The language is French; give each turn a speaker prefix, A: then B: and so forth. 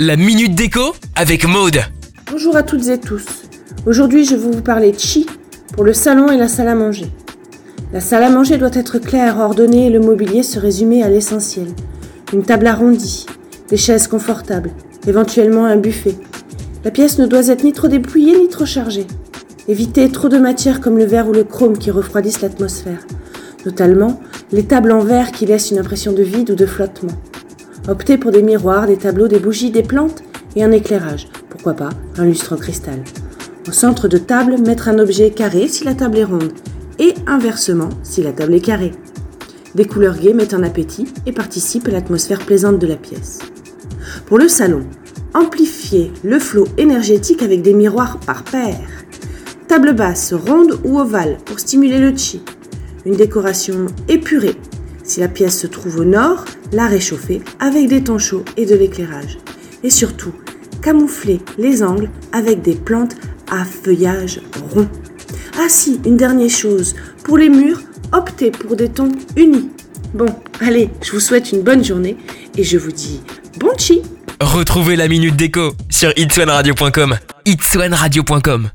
A: La minute déco avec Maude.
B: Bonjour à toutes et tous. Aujourd'hui, je vais vous parler de chi pour le salon et la salle à manger. La salle à manger doit être claire, ordonnée et le mobilier se résumer à l'essentiel. Une table arrondie, des chaises confortables, éventuellement un buffet. La pièce ne doit être ni trop dépouillée ni trop chargée. Évitez trop de matières comme le verre ou le chrome qui refroidissent l'atmosphère, notamment les tables en verre qui laissent une impression de vide ou de flottement. Optez pour des miroirs, des tableaux, des bougies, des plantes et un éclairage. Pourquoi pas un lustre en cristal. Au centre de table, mettre un objet carré si la table est ronde et inversement si la table est carrée. Des couleurs gaies mettent en appétit et participent à l'atmosphère plaisante de la pièce. Pour le salon, amplifiez le flot énergétique avec des miroirs par paire. Table basse, ronde ou ovale pour stimuler le chi. Une décoration épurée. Si la pièce se trouve au nord, la réchauffer avec des tons chauds et de l'éclairage. Et surtout, camoufler les angles avec des plantes à feuillage rond. Ah si, une dernière chose, pour les murs, optez pour des tons unis. Bon, allez, je vous souhaite une bonne journée et je vous dis bon chi
A: Retrouvez la minute déco sur itswanradio.com.